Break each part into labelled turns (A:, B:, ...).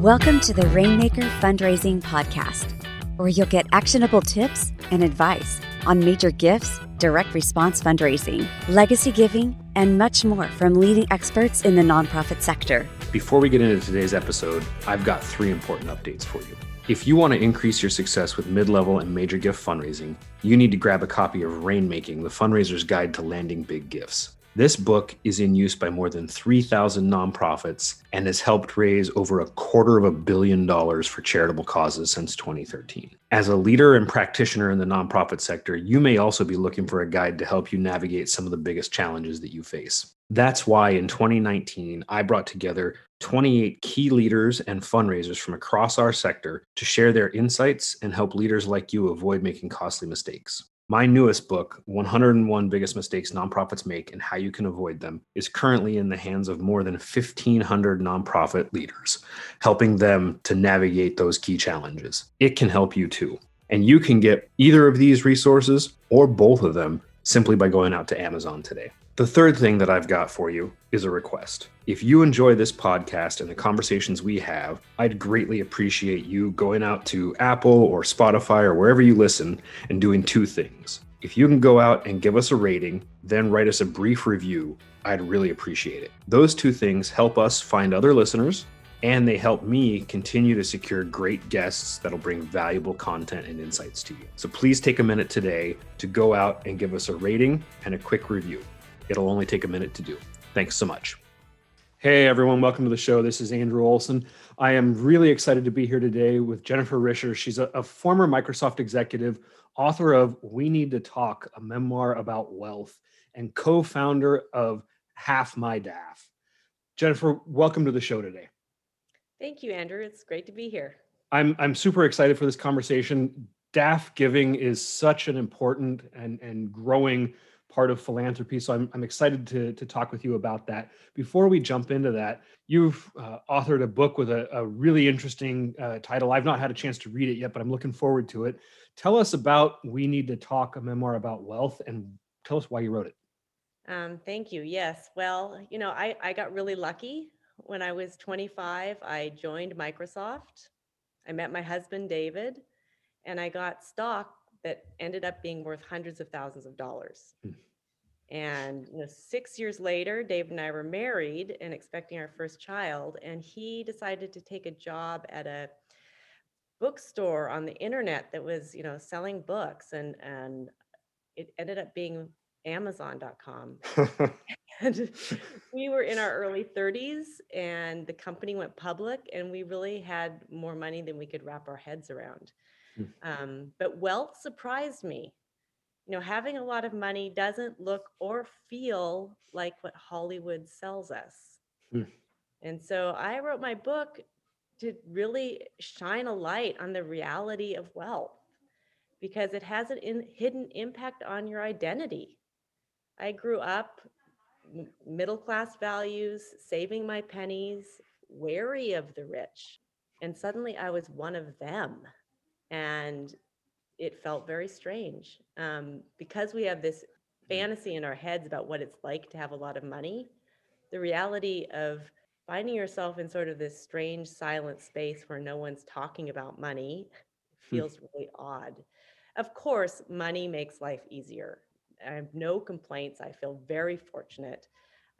A: Welcome to the Rainmaker Fundraising Podcast, where you'll get actionable tips and advice on major gifts, direct response fundraising, legacy giving, and much more from leading experts in the nonprofit sector.
B: Before we get into today's episode, I've got three important updates for you. If you want to increase your success with mid level and major gift fundraising, you need to grab a copy of Rainmaking, the fundraiser's guide to landing big gifts. This book is in use by more than 3,000 nonprofits and has helped raise over a quarter of a billion dollars for charitable causes since 2013. As a leader and practitioner in the nonprofit sector, you may also be looking for a guide to help you navigate some of the biggest challenges that you face. That's why in 2019, I brought together 28 key leaders and fundraisers from across our sector to share their insights and help leaders like you avoid making costly mistakes. My newest book, 101 Biggest Mistakes Nonprofits Make and How You Can Avoid Them, is currently in the hands of more than 1,500 nonprofit leaders, helping them to navigate those key challenges. It can help you too. And you can get either of these resources or both of them simply by going out to Amazon today. The third thing that I've got for you is a request. If you enjoy this podcast and the conversations we have, I'd greatly appreciate you going out to Apple or Spotify or wherever you listen and doing two things. If you can go out and give us a rating, then write us a brief review, I'd really appreciate it. Those two things help us find other listeners and they help me continue to secure great guests that'll bring valuable content and insights to you. So please take a minute today to go out and give us a rating and a quick review. It'll only take a minute to do. Thanks so much. Hey, everyone, welcome to the show. This is Andrew Olson. I am really excited to be here today with Jennifer Risher. She's a, a former Microsoft executive, author of We Need to Talk, a memoir about wealth, and co founder of Half My DAF. Jennifer, welcome to the show today.
C: Thank you, Andrew. It's great to be here.
B: I'm, I'm super excited for this conversation. DAF giving is such an important and, and growing part of philanthropy. So I'm, I'm excited to, to talk with you about that. Before we jump into that, you've uh, authored a book with a, a really interesting uh, title. I've not had a chance to read it yet, but I'm looking forward to it. Tell us about We Need to Talk, a memoir about wealth, and tell us why you wrote it.
C: Um, thank you. Yes. Well, you know, I, I got really lucky. When I was 25, I joined Microsoft. I met my husband, David, and I got stock that ended up being worth hundreds of thousands of dollars. Hmm. And you know, six years later, Dave and I were married and expecting our first child, and he decided to take a job at a bookstore on the internet that was, you know, selling books, and and it ended up being Amazon.com. and we were in our early 30s, and the company went public, and we really had more money than we could wrap our heads around. Hmm. Um, but wealth surprised me. You know, having a lot of money doesn't look or feel like what Hollywood sells us. Hmm. And so I wrote my book to really shine a light on the reality of wealth because it has an in, hidden impact on your identity. I grew up middle class values, saving my pennies, wary of the rich. And suddenly I was one of them and it felt very strange um, because we have this fantasy in our heads about what it's like to have a lot of money the reality of finding yourself in sort of this strange silent space where no one's talking about money hmm. feels really odd. Of course money makes life easier. I have no complaints. I feel very fortunate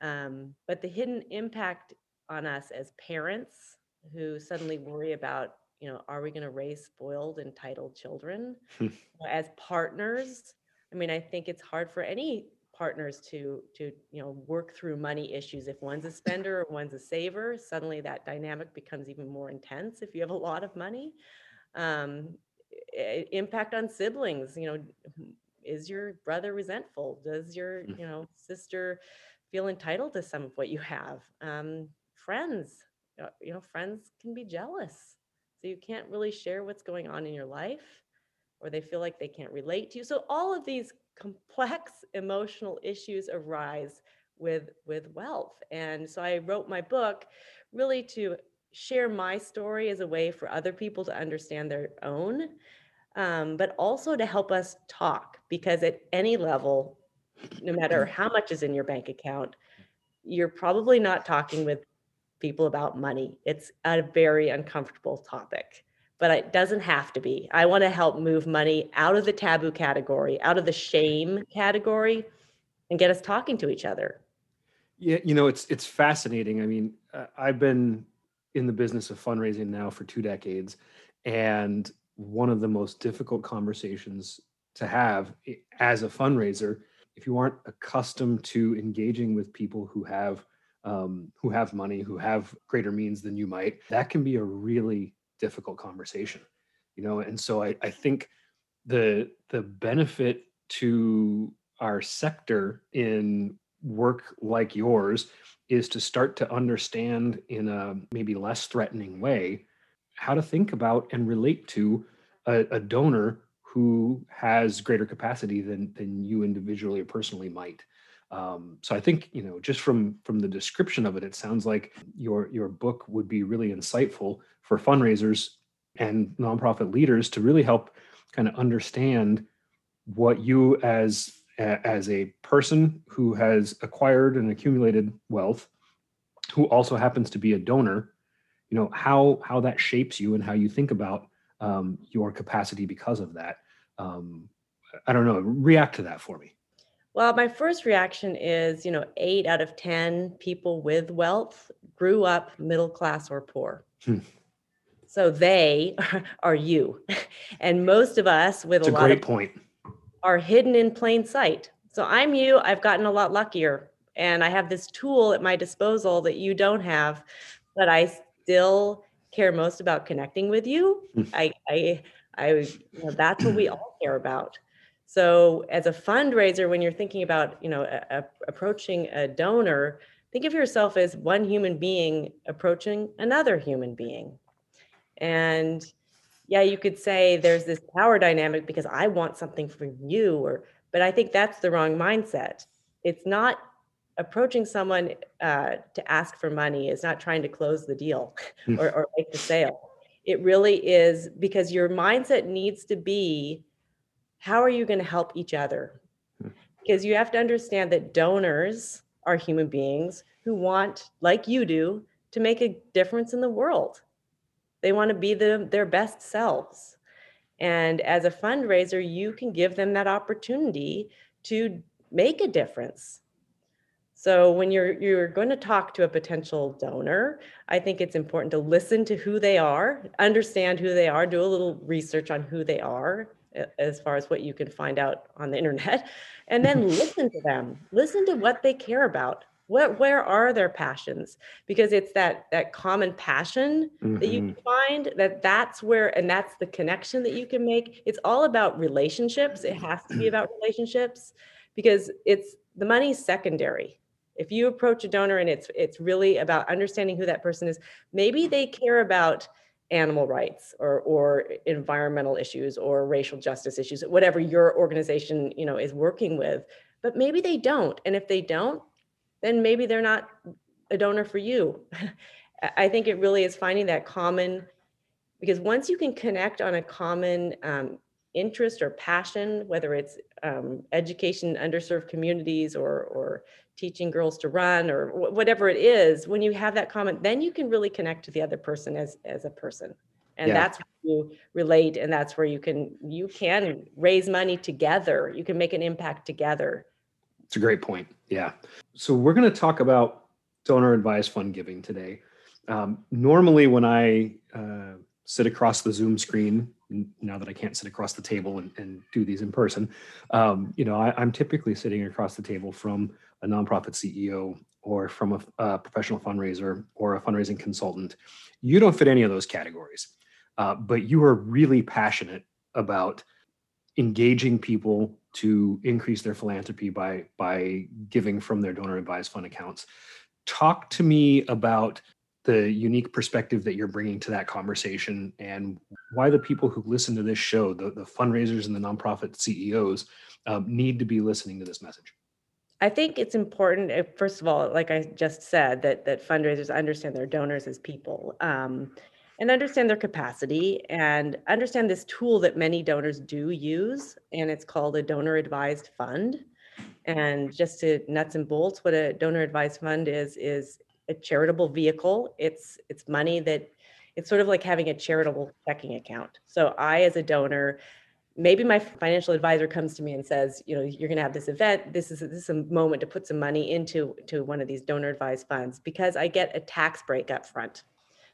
C: um, but the hidden impact on us as parents who suddenly worry about you know, are we going to raise spoiled, entitled children hmm. as partners? I mean, I think it's hard for any partners to to you know work through money issues if one's a spender or one's a saver suddenly that dynamic becomes even more intense if you have a lot of money um, impact on siblings you know is your brother resentful does your hmm. you know sister feel entitled to some of what you have um, friends uh, you know friends can be jealous so you can't really share what's going on in your life, or they feel like they can't relate to you. So all of these complex emotional issues arise with with wealth. And so I wrote my book really to share my story as a way for other people to understand their own, um, but also to help us talk because at any level, no matter how much is in your bank account, you're probably not talking with people about money. It's a very uncomfortable topic, but it doesn't have to be. I want to help move money out of the taboo category, out of the shame category, and get us talking to each other.
B: Yeah, you know, it's it's fascinating. I mean, uh, I've been in the business of fundraising now for two decades, and one of the most difficult conversations to have as a fundraiser if you aren't accustomed to engaging with people who have um, who have money who have greater means than you might that can be a really difficult conversation you know and so i, I think the the benefit to our sector in work like yours is to start to understand in a maybe less threatening way how to think about and relate to a, a donor who has greater capacity than than you individually or personally might. Um, so I think you know just from from the description of it, it sounds like your your book would be really insightful for fundraisers and nonprofit leaders to really help kind of understand what you as as a person who has acquired and accumulated wealth who also happens to be a donor you know how how that shapes you and how you think about um, your capacity because of that. Um, I don't know. React to that for me.
C: Well, my first reaction is, you know, eight out of 10 people with wealth grew up middle class or poor. Hmm. So they are you. And most of us with
B: it's
C: a,
B: a
C: lot of
B: point
C: are hidden in plain sight. So I'm you. I've gotten a lot luckier and I have this tool at my disposal that you don't have, but I still care most about connecting with you. Hmm. I, I, I, you know, that's what we all care about. So as a fundraiser, when you're thinking about, you know, a, a, approaching a donor, think of yourself as one human being approaching another human being. And yeah, you could say there's this power dynamic because I want something from you, or but I think that's the wrong mindset. It's not approaching someone uh, to ask for money is not trying to close the deal hmm. or, or make the sale. It really is because your mindset needs to be how are you going to help each other? Hmm. Because you have to understand that donors are human beings who want, like you do, to make a difference in the world. They want to be the, their best selves. And as a fundraiser, you can give them that opportunity to make a difference so when you're you're going to talk to a potential donor, I think it's important to listen to who they are, understand who they are, do a little research on who they are as far as what you can find out on the internet, and then listen to them. Listen to what they care about. What where are their passions? Because it's that that common passion mm-hmm. that you mm-hmm. find that that's where and that's the connection that you can make. It's all about relationships. It has to be about relationships because it's the money's secondary if you approach a donor and it's it's really about understanding who that person is maybe they care about animal rights or or environmental issues or racial justice issues whatever your organization you know is working with but maybe they don't. And if they don't then maybe they're not a donor for you. I think it really is finding that common because once you can connect on a common um, interest or passion whether it's um, education underserved communities or or teaching girls to run or whatever it is when you have that comment then you can really connect to the other person as as a person. And yeah. that's where you relate and that's where you can you can raise money together. You can make an impact together.
B: It's a great point. Yeah. So we're going to talk about donor advised fund giving today. Um, normally when i uh, sit across the zoom screen now that I can't sit across the table and, and do these in person, um, you know, I, am typically sitting across the table from a nonprofit CEO or from a, a, professional fundraiser or a fundraising consultant. You don't fit any of those categories, uh, but you are really passionate about engaging people to increase their philanthropy by by giving from their donor advised fund accounts. Talk to me about the unique perspective that you're bringing to that conversation and why the people who listen to this show, the, the fundraisers and the nonprofit CEOs, um, need to be listening to this message.
C: I think it's important, eh, first of all, like I just said, that that fundraisers understand their donors as people um, and understand their capacity and understand this tool that many donors do use, and it's called a donor advised fund. And just to nuts and bolts, what a donor advised fund is is a charitable vehicle. It's it's money that it's sort of like having a charitable checking account. So I, as a donor, maybe my financial advisor comes to me and says, you know, you're going to have this event. This is this is a moment to put some money into to one of these donor advised funds because I get a tax break up front.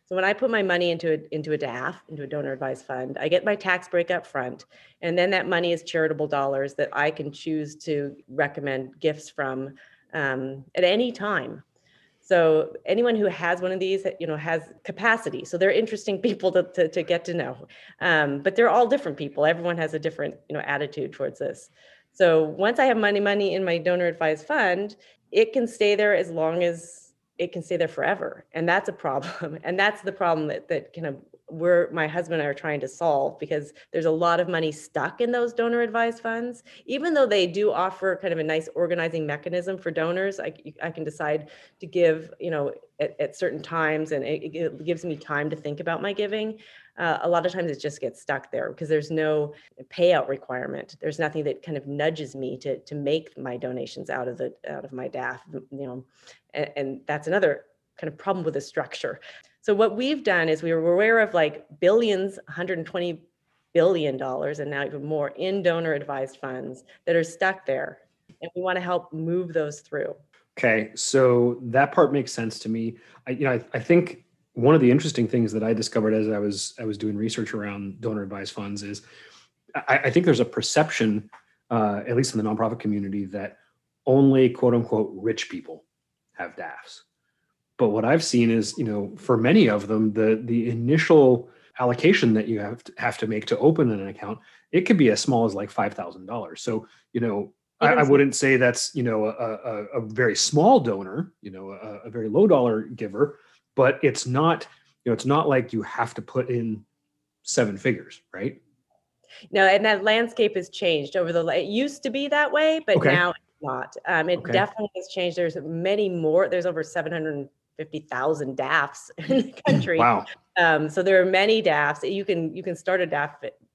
C: So when I put my money into a, into a DAF, into a donor advised fund, I get my tax break up front, and then that money is charitable dollars that I can choose to recommend gifts from um, at any time. So anyone who has one of these, you know, has capacity. So they're interesting people to, to, to get to know. Um, but they're all different people. Everyone has a different, you know, attitude towards this. So once I have money, money in my donor advised fund, it can stay there as long as it can stay there forever. And that's a problem. And that's the problem that, that kind of we're my husband and I are trying to solve because there's a lot of money stuck in those donor advised funds. Even though they do offer kind of a nice organizing mechanism for donors, I, I can decide to give, you know, at, at certain times and it, it, gives me time to think about my giving. Uh, a lot of times it just gets stuck there because there's no payout requirement. There's nothing that kind of nudges me to to make my donations out of the out of my DAF, you know, and, and that's another kind of problem with the structure. So what we've done is we were aware of like billions, 120 billion dollars and now even more in donor advised funds that are stuck there. And we want to help move those through.
B: Okay, so that part makes sense to me. I, you know, I, I think one of the interesting things that I discovered as I was I was doing research around donor advised funds is I, I think there's a perception, uh, at least in the nonprofit community, that only quote unquote rich people have DAFs but what I've seen is, you know, for many of them, the the initial allocation that you have to have to make to open an account, it could be as small as like five thousand dollars. So, you know, I, I, wouldn't say that's you know a, a, a very small donor, you know, a, a, very low dollar giver, but it's not you know it's not like you have to put in seven figures, right?
C: No, and that landscape has changed over the. It used to be that way, but okay. now it's not. Um, it okay. definitely has changed. There's many more. There's over 700 50,000 DAFs in the country.
B: Wow.
C: Um, so there are many DAFs. You can you can start a DAF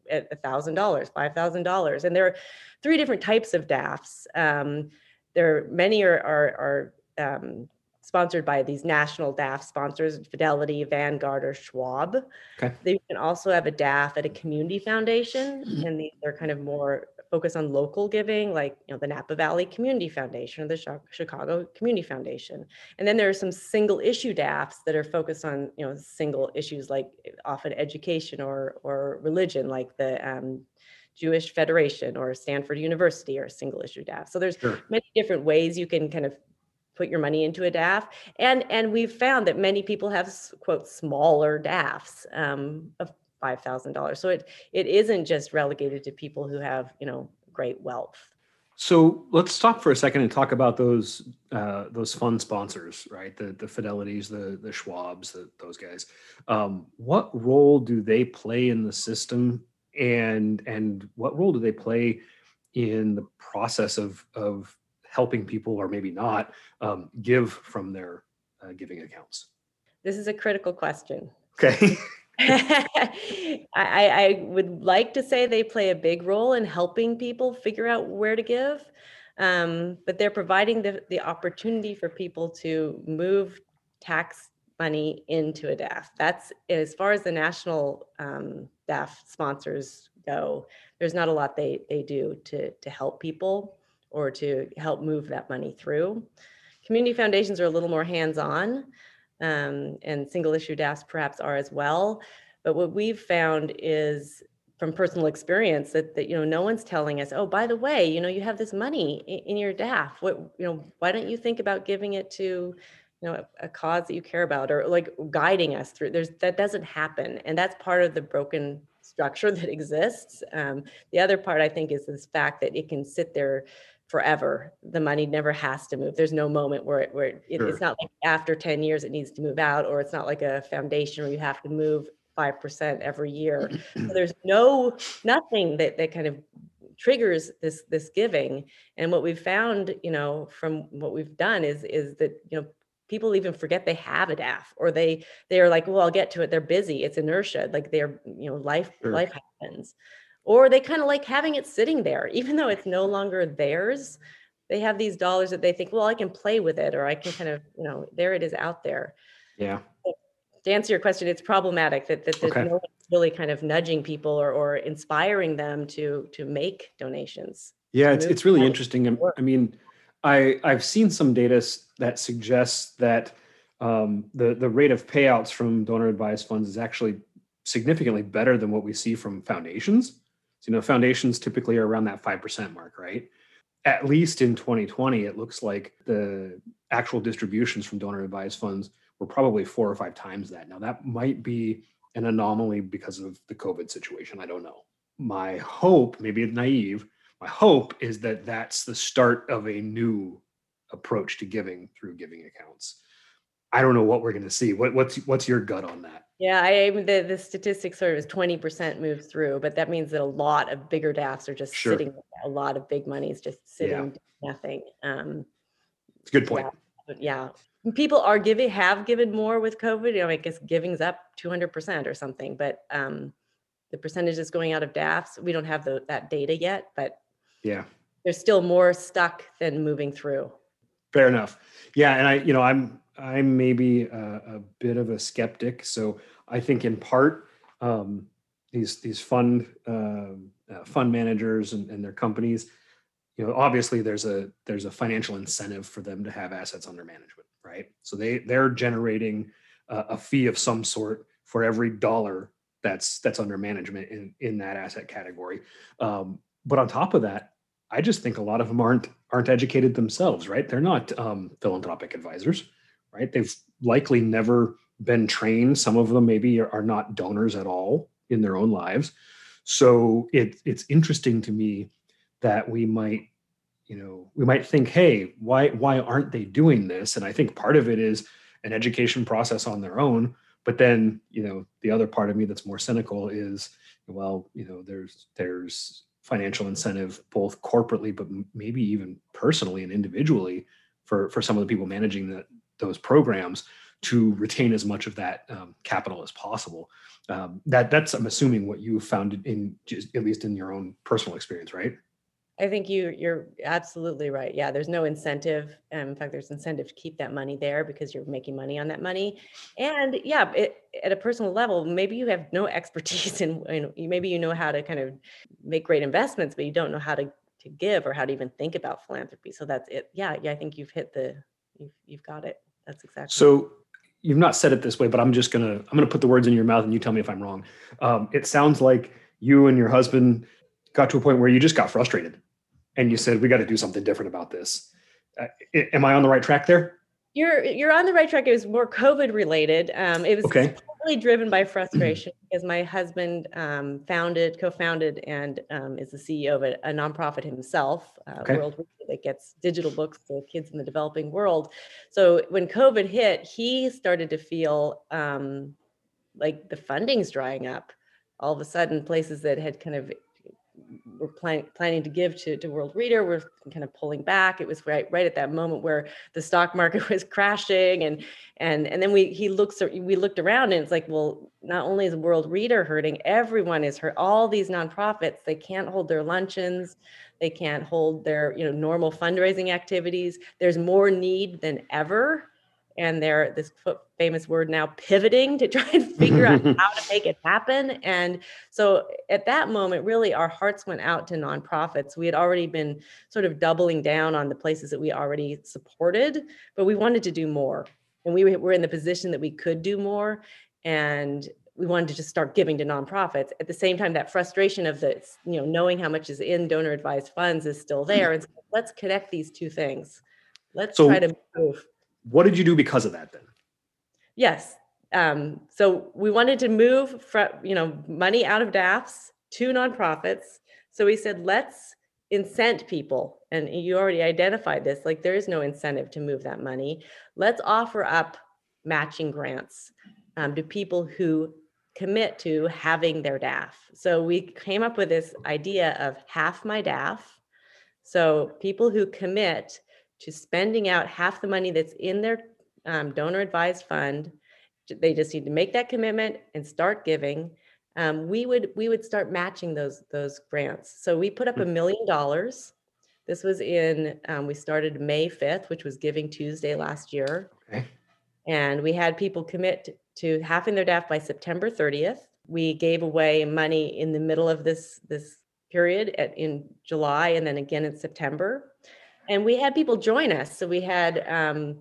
C: at a thousand dollars, five thousand dollars, and there are three different types of DAFs. Um, there are many are are, are um, sponsored by these national DAF sponsors, Fidelity, Vanguard, or Schwab. Okay. They can also have a DAF at a community foundation, mm-hmm. and these are kind of more focused on local giving, like you know the Napa Valley Community Foundation or the Chicago Community Foundation. And then there are some single issue DAFs that are focused on you know single issues like often education or or religion, like the um, Jewish Federation or Stanford University or single issue DAF. So there's sure. many different ways you can kind of put your money into a DAF. And and we've found that many people have quote smaller DAFs um, of $5,000. So it it isn't just relegated to people who have, you know, great wealth.
B: So let's stop for a second and talk about those uh, those fund sponsors, right? The the Fidelities, the the Schwabs, the, those guys. Um, what role do they play in the system, and and what role do they play in the process of of helping people, or maybe not, um, give from their uh, giving accounts?
C: This is a critical question.
B: Okay.
C: I, I would like to say they play a big role in helping people figure out where to give, um, but they're providing the, the opportunity for people to move tax money into a DAF. That's as far as the national um, DAF sponsors go. There's not a lot they they do to to help people or to help move that money through. Community foundations are a little more hands on um, and single issue DAFs perhaps are as well. But what we've found is from personal experience that, that you know no one's telling us oh by the way you know you have this money in, in your DAF what you know why don't you think about giving it to you know a, a, cause that you care about or like guiding us through there's that doesn't happen and that's part of the broken structure that exists um, the other part i think is this fact that it can sit there forever. The money never has to move. There's no moment where it, where it, sure. it's not like after 10 years it needs to move out, or it's not like a foundation where you have to move 5% every year. so there's no, nothing that, that kind of triggers this, this giving. And what we've found, you know, from what we've done is, is that, you know, people even forget they have a DAF or they, they are like, well, I'll get to it. They're busy. It's inertia. Like they're, you know, life, sure. life happens or they kind of like having it sitting there even though it's no longer theirs they have these dollars that they think, well, I can play with it, or I can kind of, you know, there it is out there.
B: Yeah.
C: To answer your question, it's problematic that that, that
B: Okay.
C: no really kind of nudging people or, or inspiring them to to make donations.
B: Yeah, it's it's really interesting. I mean, I I've seen some data that suggests that um, the the rate of payouts from donor advised funds is actually significantly better than what we see from foundations. So, you know, foundations typically are around that five percent mark, right? At least in 2020, it looks like the actual distributions from donor advised funds were probably four or five times that. Now, that might be an anomaly because of the COVID situation. I don't know. My hope, maybe naive, my hope is that that's the start of a new approach to giving through giving accounts. I don't know what we're going to see. What, what's what's your gut on that?
C: Yeah, I the the statistic sort of is twenty percent moves through, but that means that a lot of bigger DAFs are just
B: Sure.
C: sitting. A lot of big money is just sitting,
B: Yeah.
C: nothing. Um,
B: It's a good point.
C: Yeah, yeah, people are giving, have given more with COVID. You know, I guess giving's up two hundred percent or something, but um, the percentages going out of DAFs, we don't have the, that data yet, but
B: Yeah.
C: there's still more stuck than moving through.
B: Fair enough. Yeah, and I, you know, I'm I'm maybe a, a bit of a skeptic. So I think in part um, these these fund um uh, fund managers and, and their companies, you know, obviously there's a there's a financial incentive for them to have assets under management, right? So they they're generating a, a fee of some sort for every dollar that's that's under management in in that asset category. Um, but on top of that, I just think a lot of them aren't aren't educated themselves, right? They're not um, philanthropic advisors, right? They've likely never been trained. Some of them maybe are, not donors at all in their own lives. So it it's interesting to me that we might, you know, we might think, hey, why why aren't they doing this? And I think part of it is an education process on their own. But then, you know, the other part of me that's more cynical is, well, you know, there's there's financial incentive both corporately but maybe even personally and individually for for some of the people managing the, those programs to retain as much of that um, capital as possible um, that that's i'm assuming what you found in just at least in your own personal experience right
C: I think you you're absolutely right. Yeah, there's no incentive. Um, in fact, there's incentive to keep that money there because you're making money on that money. And yeah, it, at a personal level, maybe you have no expertise in, in maybe you know how to kind of make great investments, but you don't know how to to give or how to even think about philanthropy. So that's it. Yeah, yeah. I think you've hit the you've you've got it. That's exactly.
B: so you've not said it this way but i'm just gonna i'm gonna put the words in your mouth and you tell me if i'm wrong um, it sounds like you and your husband got to a point where you just got frustrated and you said we got to do something different about this uh, am i on the right track there
C: You're you're on the right track. It was more COVID related. Um, it was
B: Okay.
C: Partly driven by frustration because my husband um, founded, co-founded, and um, is the CEO of a, a nonprofit himself, uh,
B: Okay.
C: Worldreader, that gets digital books to kids in the developing world. So when COVID hit, he started to feel um, like the funding's drying up. All of a sudden, places that had kind of were plan- planning to give to, to Worldreader were kind of pulling back. It was right right at that moment where the stock market was crashing, and and and then we he looks we looked around and it's like, well, not only is Worldreader hurting, everyone is hurt. All these nonprofits they can't hold their luncheons, they can't hold their you know normal fundraising activities. There's more need than ever. And they're this famous word now pivoting to try and figure out how to make it happen. And so at that moment, really, our hearts went out to nonprofits. We had already been sort of doubling down on the places that we already supported, but we wanted to do more. And we were in the position that we could do more. And we wanted to just start giving to nonprofits. At the same time, that frustration of the, you know, knowing how much is in donor advised funds is still mm-hmm. there. And so let's connect these two things. Let's
B: So-
C: try to move.
B: What did you do because of that then
C: Yes. Um, so we wanted to move from, you know, money out of DAFs to nonprofits. So we said, let's incent people. And you already identified this, like there is no incentive to move that money. Let's offer up matching grants um, to people who commit to having their DAF. So we came up with this idea of half my DAF. So people who commit to spending out half the money that's in their um, donor advised fund. They just need to make that commitment and start giving. Um, we would we would start matching those those grants. So we put up a million dollars. This was in, um, we started May 5th, which was Giving Tuesday last year.
B: Okay.
C: And we had people commit to halving their DAF by September 30th. We gave away money in the middle of this this period at, in July and then again in September. And we had people join us. So we had um,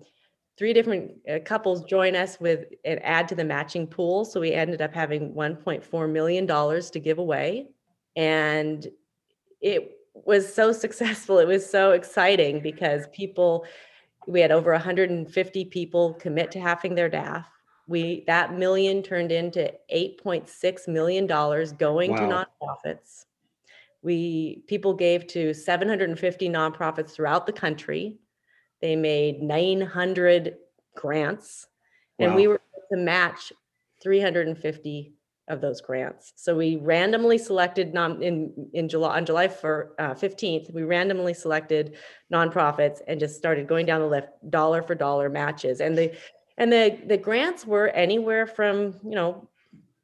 C: three different uh, couples join us with and add to the matching pool. So we ended up having 1.4 million dollars to give away, and it was so successful. It was so exciting because people, we had over 150 people commit to halving their DAF. We that million turned into 8.6 million dollars going to nonprofits we people gave to 750 nonprofits throughout the country. They made 900 grants, wow. and we were to match 350 of those grants. So we randomly selected non, in in July on July for uh, 15th, we randomly selected nonprofits and just started going down the list, dollar for dollar matches, and the and the the grants were anywhere from you know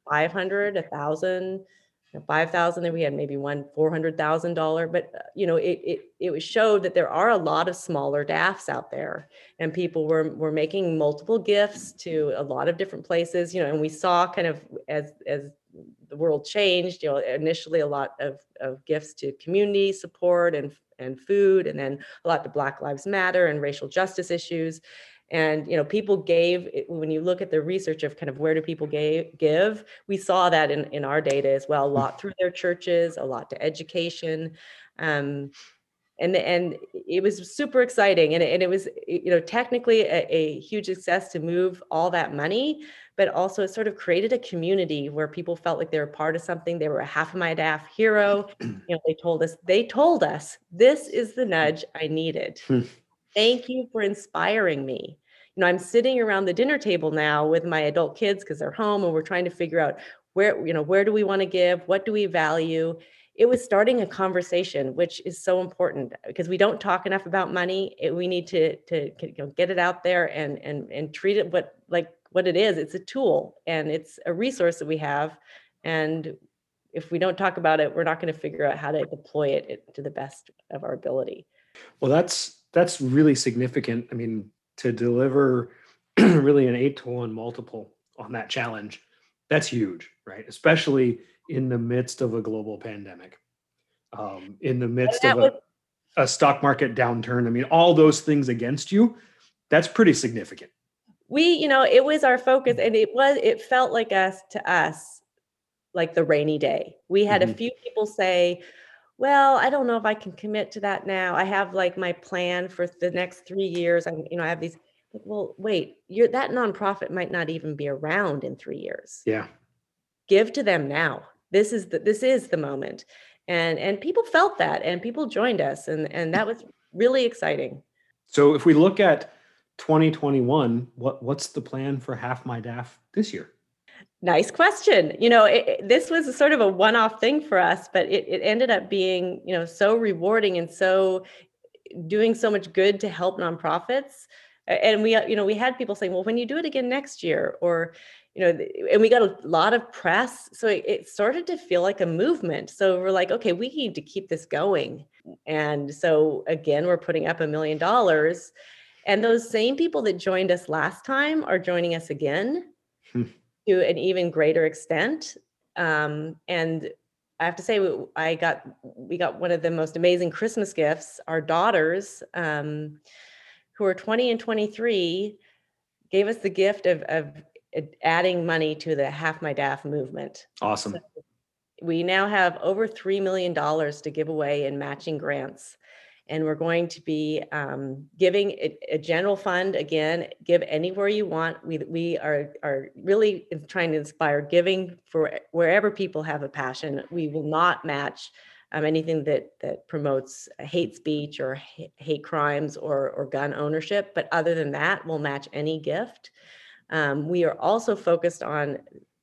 C: 500, 1,000 you know, 5000 Then we had maybe one $400000 but uh, you know it, it it was showed that there are a lot of smaller DAFs out there and people were were making multiple gifts to a lot of different places you know and we saw kind of as as the world changed you know initially a lot of, of gifts to community support and and food and then a lot to black lives matter and racial justice issues and you know people gave when you look at the research of kind of where do people gave, give we saw that in, in our data as well a lot through their churches a lot to education um, and and it was super exciting and, it- and it was you know technically a, a huge success to move all that money but also it sort of created a community where people felt like they were part of something they were a half of my DAF hero you know they told us they told us this is the nudge i needed.
B: Hmm.
C: Thank you for inspiring me. You know i'm sitting around the dinner table now with my adult kids because they're home and we're trying to figure out where you know where do we want to give? What do we value? It was starting a conversation which is so important because we don't talk enough about money it, we need to to you know, get it out there and and and treat it what like what it is. It's a tool and it's a resource that we have and if we don't talk about it we're not going to figure out how to deploy it to the best of our ability.
B: Well, that's that's really significant. I mean, to deliver really an eight to one multiple on that challenge, that's huge, right? Especially in the midst of a global pandemic, um, in the midst of
C: was-
B: a, a stock market downturn. I mean, all those things against you, that's pretty significant.
C: we you know it was our focus and it was it felt like us to us like the rainy day we had a
B: Mhm.
C: few people say well i don't know if i can commit to that now. I have like my plan for the next three years. I'm you know i have these like well wait you're that nonprofit might not even be around in three years.
B: Yeah.
C: give to them now. This is the this is the moment. And and people felt that and people joined us and and that was really exciting.
B: So if we look at 2021, what what's the plan for half my DAF this year?
C: Nice question. You know, it, it- this was sort of a one-off thing for us, but it, it ended up being, you know, so rewarding and so doing so much good to help nonprofits. And we, you know, we had people saying, "Well, when you do it again next year," or, you know, and we got a lot of press, so it, it started to feel like a movement. So we're like, okay, we need to keep this going. And so again, we're putting up a million dollars, and those same people that joined us last time are joining us again hmm. To an even greater extent. Um, and I have to say, we- I got we got one of the most amazing Christmas gifts. Our daughters, um, who are 20 and 23, gave us the gift of, of adding money to the Half My DAF movement.
B: Awesome.
C: We now have over $3 million to give away in matching grants. And we're going to be um, giving a, a general fund again, give anywhere you want. We, we are, are really trying to inspire giving for wherever people have a passion. We will not match um, anything that, that promotes hate speech or ha- hate crimes or, or gun ownership. But other than that, we'll match any gift. Um, we are also focused on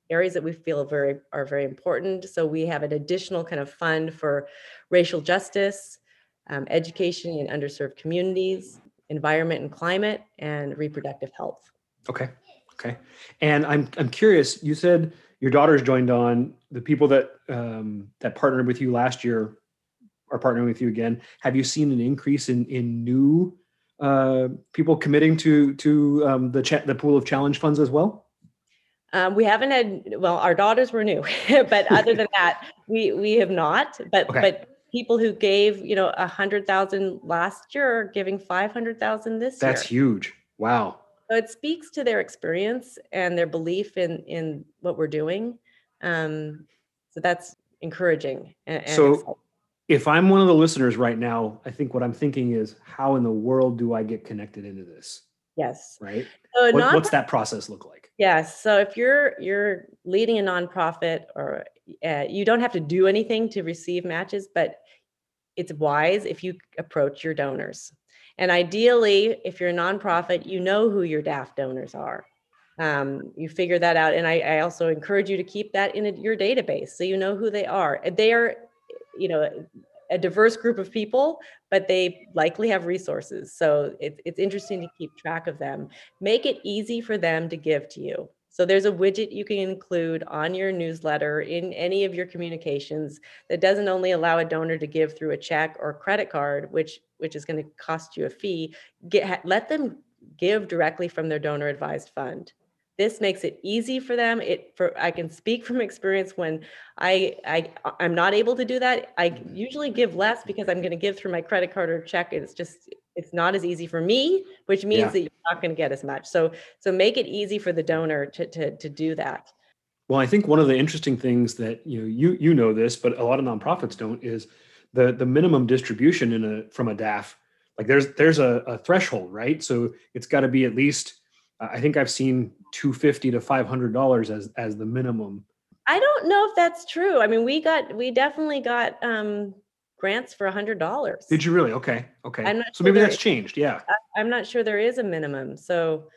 C: areas that we feel very are very important. So we have an additional kind of fund for racial justice, um, education in underserved communities, environment and climate, and reproductive health.
B: Okay. Okay. And I'm I'm curious. You said your daughters joined on. The people that um, that partnered with you last year are partnering with you again, have you seen an increase in in new uh, people committing to to um, the cha- the pool of challenge funds as well?
C: Um, we haven't had well, our daughters were new, but other than that, we we have not. But okay. but people who gave you know a hundred thousand last year are giving five hundred thousand this
B: That's year. That's huge. Wow.
C: So it speaks to their experience and their belief in in what we're doing. Um, so that's encouraging. And, and
B: so exciting. if I'm one of the listeners right now, I think what I'm thinking is, how in the world do I get connected into this?
C: Yes.
B: Right. So what, what's that process look like?
C: Yes. So if you're you're leading a nonprofit, or uh, you don't have to do anything to receive matches, but it's wise if you approach your donors. And ideally, if you're a nonprofit, you know who your DAF donors are. Um, you figure that out and I, I, also encourage you to keep that in a, your database so you know who they are. They are you know a diverse group of people but they likely have resources. So it, it's interesting to keep track of them. Make it easy for them to give to you so there's a widget you can include on your newsletter in any of your communications that doesn't only allow a donor to give through a check or credit card which which is going to cost you a fee get let them give directly from their donor advised fund. This makes it easy for them. It for i can speak from experience when i i i'm not able to do that. I mm-hmm. usually give less because i'm going to give through my credit card or check it's just it's not as easy for me which means yeah. that you're not going to get as much so so make it easy for the donor to to to do that
B: well i think one of the interesting things that you know you you know this but a lot of nonprofits don't is the the minimum distribution in a from a daf like there's there's a, a threshold right so it's got to be at least I think I've seen 250 to 500 dollars as as the minimum.
C: I don't know if that's true. I mean, we got we definitely got um grants for a hundred dollars.
B: Did you really? Okay. Okay. so sure maybe that's changed. Yeah.
C: I, am not sure there is a minimum. So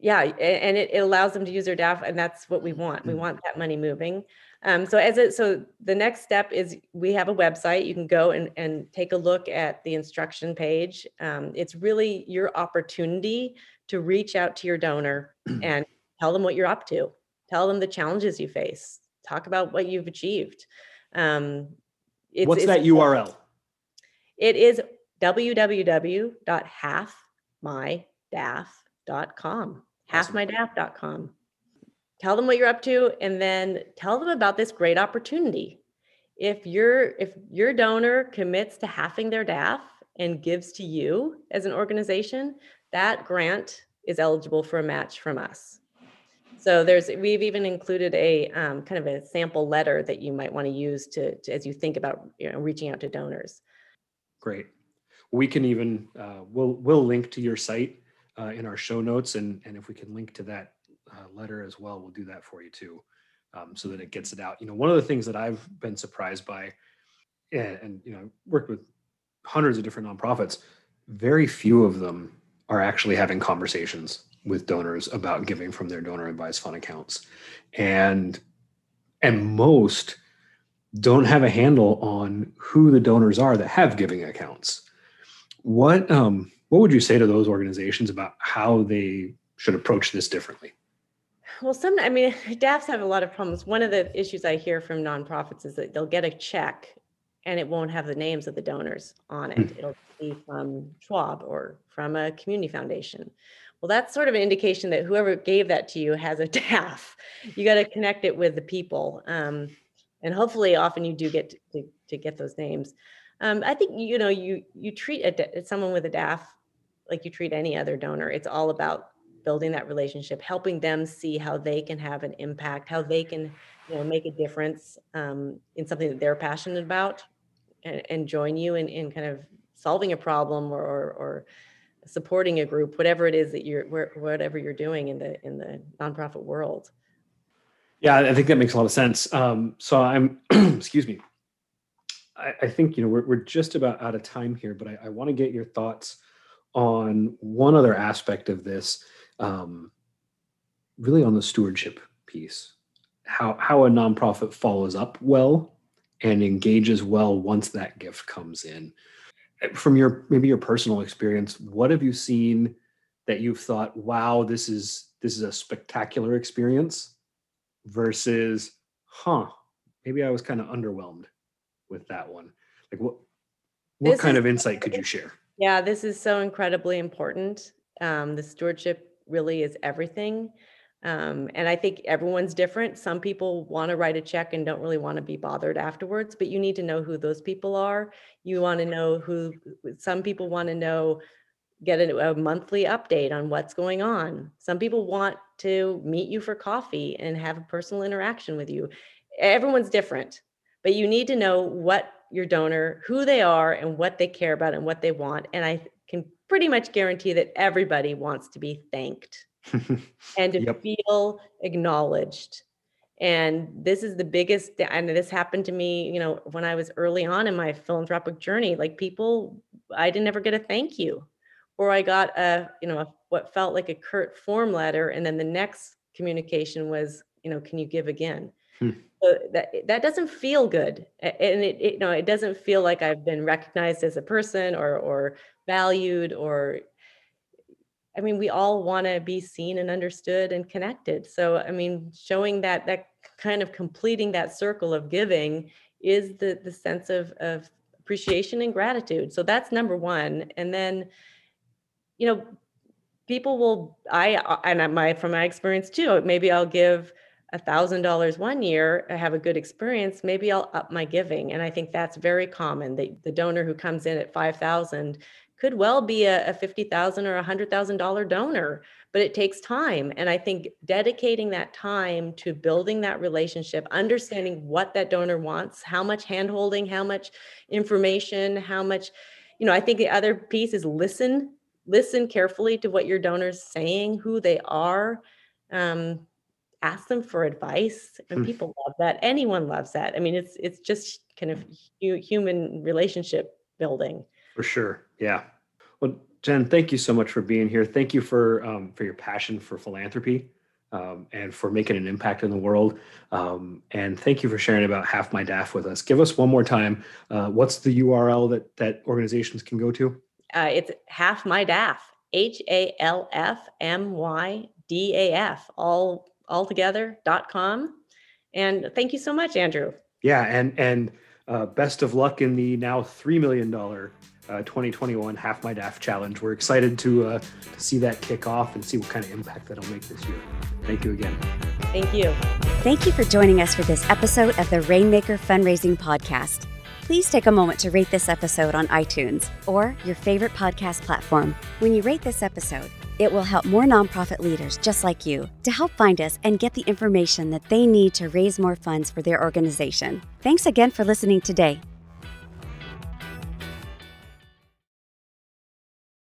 C: yeah, and it, it allows them to use their DAF, and that's what we want. We mm. want that money moving. Um, so as it so the next step is we have a website. You can go and, and take a look at the instruction page. Um, it's really your opportunity to reach out to your donor and tell them what you're up to, tell them the challenges you face, talk about what you've achieved. Um,
B: it's, What's it's, that URL?
C: It is www.halfmydaf.com, halfmydaf.com. Tell them what you're up to and then tell them about this great opportunity. If your if your donor commits to halving their DAF and gives to you as an organization, that grant is eligible for a match from us. So there's we've even included a um, kind of a sample letter that you might want to use to, to, as you think about you know reaching out to donors.
B: Great. We can even uh, we'll we'll link to your site uh, in our show notes, and and if we can link to that uh, letter as well, we'll do that for you too, um, so that it gets it out. You know, one of the things that I've been surprised by, and, and you know, worked with hundreds of different nonprofits, very few of them are actually having conversations with donors about giving from their donor advised fund accounts and and most don't have a handle on who the donors are that have giving accounts what um what would you say to those organizations about how they should approach this differently
C: well some i mean dafs have a lot of problems one of the issues i hear from nonprofits is that they'll get a check and it won't have the names of the donors on it. Mm. It'll be from Schwab or from a community foundation. Well, that's sort of an indication that whoever gave that to you has a DAF. You got to connect it with the people. Um, and hopefully often you do get to, to, to get those names. Um, I think, you know, you, you treat a, someone with a DAF like you treat any other donor. It's all about building that relationship, helping them see how they can have an impact, how they can, you know, make a difference um, in something that they're passionate about and, and join you in, in kind of solving a problem or, or, or supporting a group, whatever it is that you're, whatever you're doing in the, in the nonprofit world.
B: Yeah, I think that makes a lot of sense. Um, so I'm, excuse me. I, I, think, you know, we're, we're just about out of time here, but I, I want to get your thoughts on one other aspect of this, um, really on the stewardship piece, how, how a nonprofit follows up well and engages well once that gift comes in. From your maybe your personal experience, what have you seen that you've thought, wow, this is this is a spectacular experience versus, huh, maybe I was kind of underwhelmed with that one. Like what what
C: This
B: kind
C: is-
B: of insight could you share?
C: Yeah, this is so incredibly important. Um, the stewardship really is everything. Um, and I think everyone's different. Some people want to write a check and don't really want to be bothered afterwards, but you need to know who those people are. You want to know who, some people want to know, get a, a monthly update on what's going on. Some people want to meet you for coffee and have a personal interaction with you. Everyone's different, but you need to know what your donor, who they are, and what they care about and what they want. And I can pretty much guarantee that everybody wants to be thanked and to
B: Yep.
C: feel acknowledged. And this is the biggest, and this happened to me, you know, when I was early on in my philanthropic journey. Like people, I didn't ever get a thank you, or I got a, you know, a, what felt like a curt form letter, and then the next communication was, you know, can you give again?
B: Hmm.
C: So that that doesn't feel good, and it, it, you know, it doesn't feel like I've been recognized as a person or or valued or I mean, we all want to be seen and understood and connected. So, I mean, showing that that kind of completing that circle of giving is the the sense of of appreciation and gratitude. So that's number one. And then, you know, people will I uh, and my from my experience too. Maybe I'll give a thousand dollars one year. I have a good experience. Maybe I'll up my giving, and I think that's very common. The the donor who comes in at five thousand could well be a, a fifty thousand or a hundred thousand dollar donor, but it takes time. And I think dedicating that time to building that relationship, understanding what that donor wants, how much handholding, how much information, how much, you know, I think the other piece is listen, listen carefully to what your donor's saying, who they are. Um, ask them for advice and
B: Hmm.
C: people love that anyone loves that i mean it's it's just kind of hu- human relationship building
B: For sure. Yeah. Well, Jen, thank you so much for being here. Thank you for um, for your passion for philanthropy um, and for making an impact in the world. Um, and thank you for sharing about Half My DAF with us. Give us one more time. Uh, what's the URL that that organizations can go to?
C: uh, it's half my daf h-a-l-f-m-y-d-a-f all all together dot com and thank you so much andrew
B: Yeah, and and uh, best of luck in the now three million dollar uh, 2021 Half My DAF challenge. We're excited to uh, to see that kick off and see what kind of impact that'll make this year. Thank you again.
C: thank you
A: Thank you for joining us for this episode of the Rainmaker Fundraising Podcast. Please take a moment to rate this episode on iTunes or your favorite podcast platform. When you rate this episode, it will help more nonprofit leaders just like you to help find us and get the information that they need to raise more funds for their organization. Thanks again for listening today.